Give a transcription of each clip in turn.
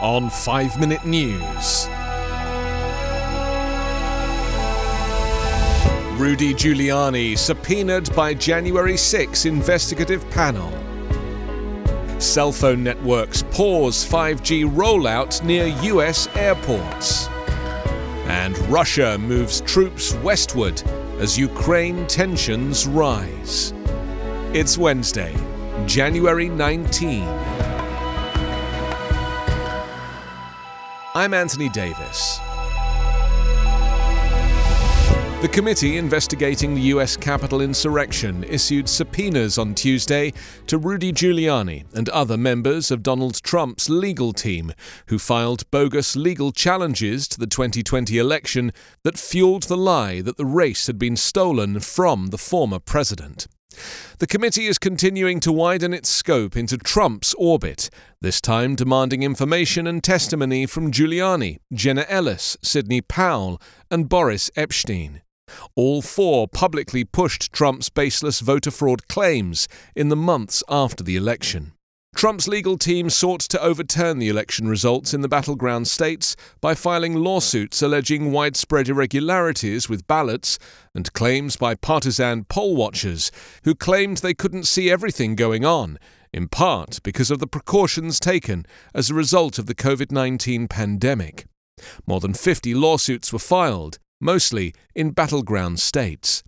on 5 Minute News. Rudy Giuliani subpoenaed by January 6 investigative panel. Cell phone networks pause 5G rollout near US airports. And Russia moves troops westward as Ukraine tensions rise. It's Wednesday, January 19. I'm Anthony Davis. The committee investigating the US Capitol insurrection issued subpoenas on Tuesday to Rudy Giuliani and other members of Donald Trump's legal team who filed bogus legal challenges to the 2020 election that fueled the lie that the race had been stolen from the former president. The committee is continuing to widen its scope into Trump's orbit, this time demanding information and testimony from Giuliani, Jenna Ellis, Sidney Powell, and Boris Epshteyn. All four publicly pushed Trump's baseless voter fraud claims in the months after the election. Trump's legal team sought to overturn the election results in the battleground states by filing lawsuits alleging widespread irregularities with ballots and claims by partisan poll watchers who claimed they couldn't see everything going on, in part because of the precautions taken as a result of the COVID 19 pandemic. More than 50 lawsuits were filed, mostly in battleground states.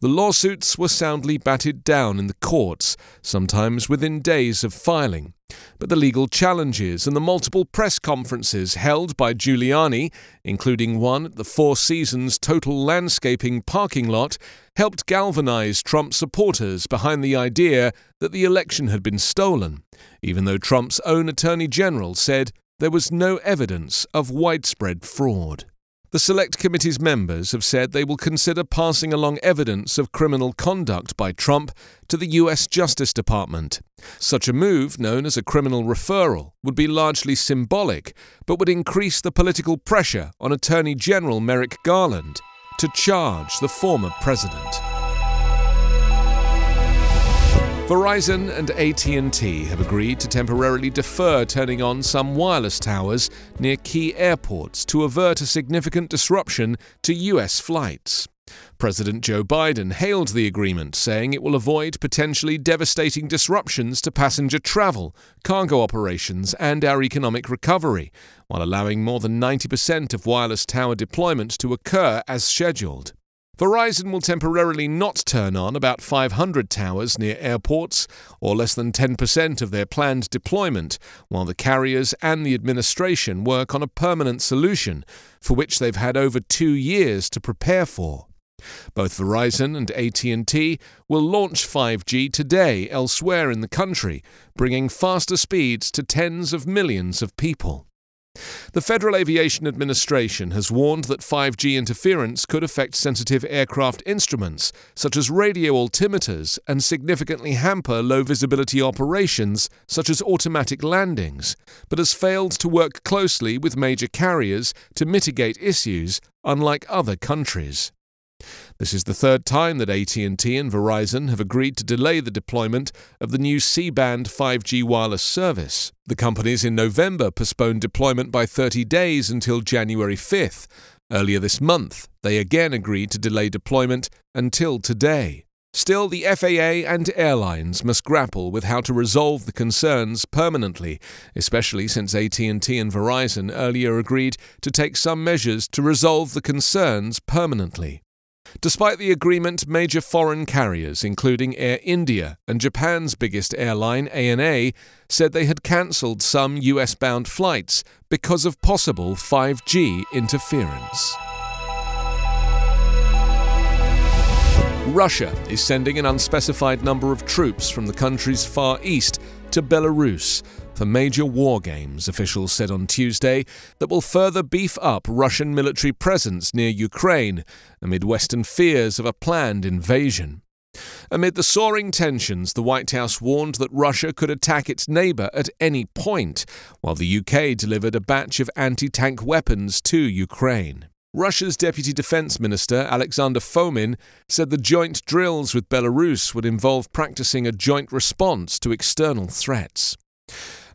The lawsuits were soundly batted down in the courts, sometimes within days of filing. But the legal challenges and the multiple press conferences held by Giuliani, including one at the Four Seasons Total Landscaping parking lot, helped galvanize Trump supporters behind the idea that the election had been stolen, even though Trump's own Attorney General said there was no evidence of widespread fraud. The Select Committee's members have said they will consider passing along evidence of criminal conduct by Trump to the U.S. Justice Department. Such a move, known as a criminal referral, would be largely symbolic, but would increase the political pressure on Attorney General Merrick Garland to charge the former president. Verizon and AT&T have agreed to temporarily defer turning on some wireless towers near key airports to avert a significant disruption to US flights. President Joe Biden hailed the agreement, saying it will avoid potentially devastating disruptions to passenger travel, cargo operations, and our economic recovery, while allowing more than 90% of wireless tower deployment to occur as scheduled. Verizon will temporarily not turn on about 500 towers near airports, or less than 10% of their planned deployment, while the carriers and the administration work on a permanent solution, for which they've had over two years to prepare for. Both Verizon and AT&T will launch 5G today elsewhere in the country, bringing faster speeds to tens of millions of people. The Federal Aviation Administration has warned that 5G interference could affect sensitive aircraft instruments, such as radio altimeters, and significantly hamper low visibility operations, such as automatic landings, but has failed to work closely with major carriers to mitigate issues, unlike other countries. This is the third time that AT&T and Verizon have agreed to delay the deployment of the new C-band 5G wireless service. The companies in November postponed deployment by 30 days until January 5th. Earlier this month, they again agreed to delay deployment until today. Still, the FAA and airlines must grapple with how to resolve the concerns permanently, especially since AT&T and Verizon earlier agreed to take some measures to resolve the concerns permanently. Despite the agreement, major foreign carriers, including Air India and Japan's biggest airline, ANA, said they had cancelled some US bound flights because of possible 5G interference. Russia is sending an unspecified number of troops from the country's far east to Belarus, for major war games, officials said on Tuesday, that will further beef up Russian military presence near Ukraine amid Western fears of a planned invasion. Amid the soaring tensions, the White House warned that Russia could attack its neighbour at any point, while the UK delivered a batch of anti tank weapons to Ukraine. Russia's Deputy Defense Minister Alexander Fomin said the joint drills with Belarus would involve practicing a joint response to external threats.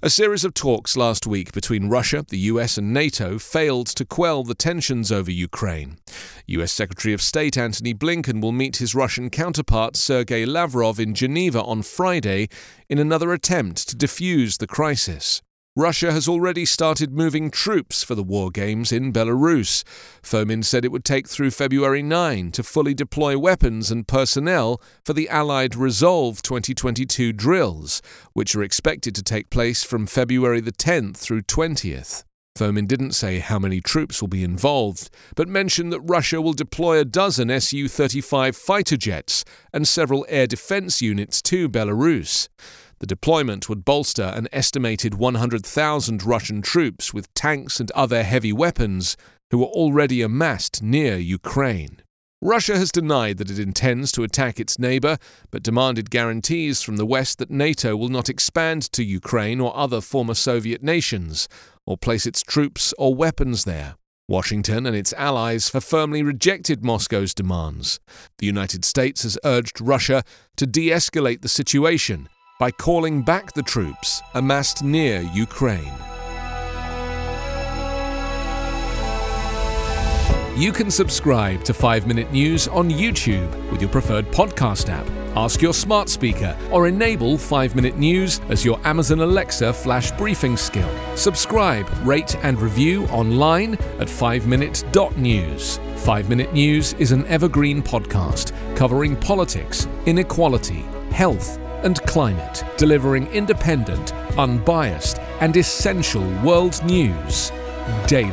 A series of talks last week between Russia, the US, and NATO failed to quell the tensions over Ukraine. US Secretary of State Antony Blinken will meet his Russian counterpart Sergei Lavrov in Geneva on Friday in another attempt to defuse the crisis. Russia has already started moving troops for the war games in Belarus. Fomin said it would take through February 9 to fully deploy weapons and personnel for the Allied Resolve 2022 drills, which are expected to take place from February the 10th through 20th. Fomin didn't say how many troops will be involved, but mentioned that Russia will deploy a dozen Su 35 fighter jets and several air defense units to Belarus. The deployment would bolster an estimated 100,000 Russian troops with tanks and other heavy weapons who were already amassed near Ukraine. Russia has denied that it intends to attack its neighbour, but demanded guarantees from the West that NATO will not expand to Ukraine or other former Soviet nations, or place its troops or weapons there. Washington and its allies have firmly rejected Moscow's demands. The United States has urged Russia to de escalate the situation by calling back the troops amassed near Ukraine. You can subscribe to 5 Minute News on YouTube with your preferred podcast app. Ask your smart speaker or enable 5 Minute News as your Amazon Alexa flash briefing skill. Subscribe, rate, and review online at 5minute.news. 5 Minute News is an evergreen podcast covering politics, inequality, health, and climate, delivering independent, unbiased, and essential world news daily.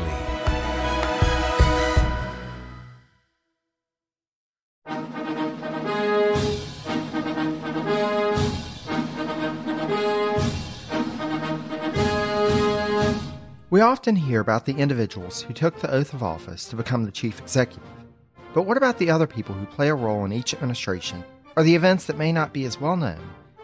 We often hear about the individuals who took the oath of office to become the chief executive. But what about the other people who play a role in each administration or the events that may not be as well known